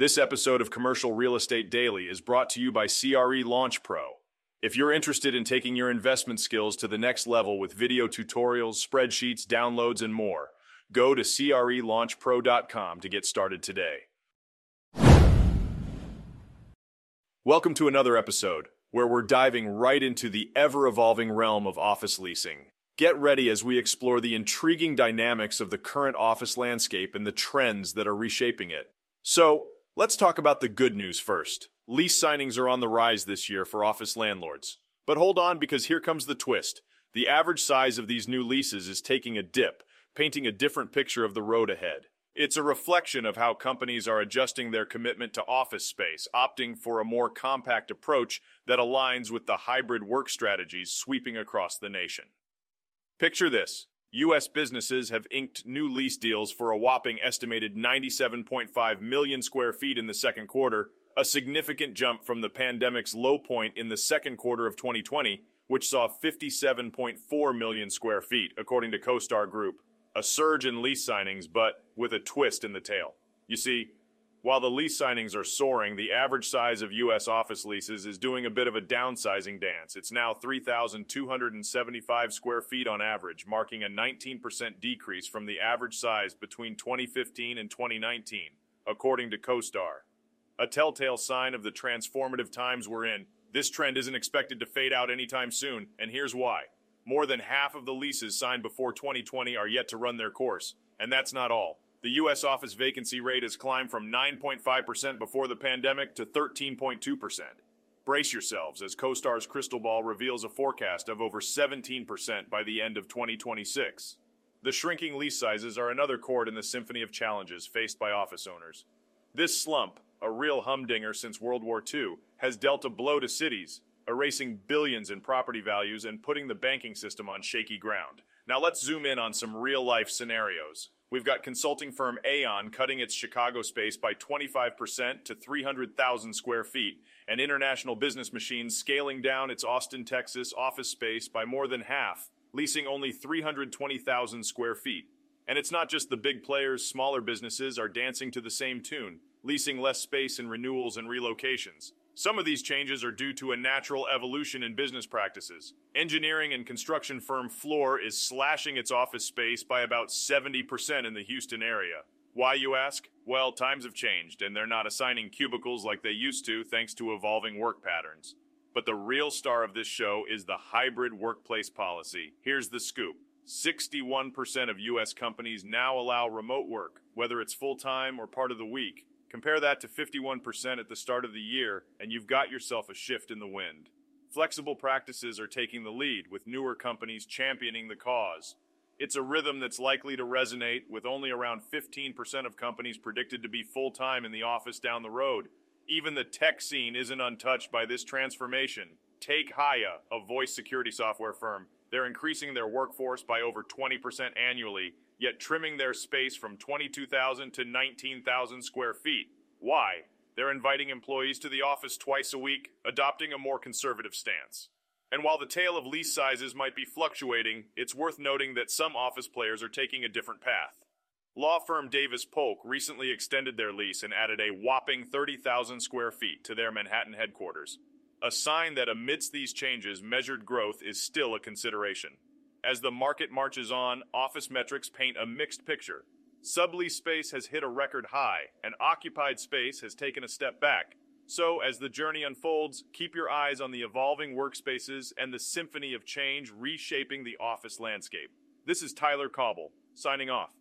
This episode of Commercial Real Estate Daily is brought to you by CRE Launch Pro. If you're interested in taking your investment skills to the next level with video tutorials, spreadsheets, downloads, and more, go to crelaunchpro.com to get started today. Welcome to another episode where we're diving right into the ever evolving realm of office leasing. Get ready as we explore the intriguing dynamics of the current office landscape and the trends that are reshaping it. So, Let's talk about the good news first. Lease signings are on the rise this year for office landlords. But hold on because here comes the twist. The average size of these new leases is taking a dip, painting a different picture of the road ahead. It's a reflection of how companies are adjusting their commitment to office space, opting for a more compact approach that aligns with the hybrid work strategies sweeping across the nation. Picture this U.S. businesses have inked new lease deals for a whopping estimated 97.5 million square feet in the second quarter, a significant jump from the pandemic's low point in the second quarter of 2020, which saw 57.4 million square feet, according to CoStar Group. A surge in lease signings, but with a twist in the tail. You see, while the lease signings are soaring, the average size of U.S. office leases is doing a bit of a downsizing dance. It's now 3,275 square feet on average, marking a 19% decrease from the average size between 2015 and 2019, according to CoStar. A telltale sign of the transformative times we're in, this trend isn't expected to fade out anytime soon, and here's why. More than half of the leases signed before 2020 are yet to run their course, and that's not all. The U.S. office vacancy rate has climbed from 9.5% before the pandemic to 13.2%. Brace yourselves as CoStar's crystal ball reveals a forecast of over 17% by the end of 2026. The shrinking lease sizes are another chord in the symphony of challenges faced by office owners. This slump, a real humdinger since World War II, has dealt a blow to cities, erasing billions in property values and putting the banking system on shaky ground. Now let's zoom in on some real life scenarios. We've got consulting firm Aon cutting its Chicago space by 25% to 300,000 square feet, and International Business Machines scaling down its Austin, Texas office space by more than half, leasing only 320,000 square feet. And it's not just the big players, smaller businesses are dancing to the same tune, leasing less space in renewals and relocations. Some of these changes are due to a natural evolution in business practices. Engineering and construction firm Fluor is slashing its office space by about 70% in the Houston area. Why, you ask? Well, times have changed, and they're not assigning cubicles like they used to thanks to evolving work patterns. But the real star of this show is the hybrid workplace policy. Here's the scoop 61% of U.S. companies now allow remote work, whether it's full time or part of the week. Compare that to 51% at the start of the year, and you've got yourself a shift in the wind. Flexible practices are taking the lead, with newer companies championing the cause. It's a rhythm that's likely to resonate, with only around 15% of companies predicted to be full time in the office down the road. Even the tech scene isn't untouched by this transformation. Take Hiya, a voice security software firm. They're increasing their workforce by over 20% annually yet trimming their space from 22,000 to 19,000 square feet. Why? They're inviting employees to the office twice a week, adopting a more conservative stance. And while the tale of lease sizes might be fluctuating, it's worth noting that some office players are taking a different path. Law firm Davis Polk recently extended their lease and added a whopping 30,000 square feet to their Manhattan headquarters, a sign that amidst these changes, measured growth is still a consideration. As the market marches on, office metrics paint a mixed picture. Sublease space has hit a record high, and occupied space has taken a step back. So, as the journey unfolds, keep your eyes on the evolving workspaces and the symphony of change reshaping the office landscape. This is Tyler Cauble, signing off.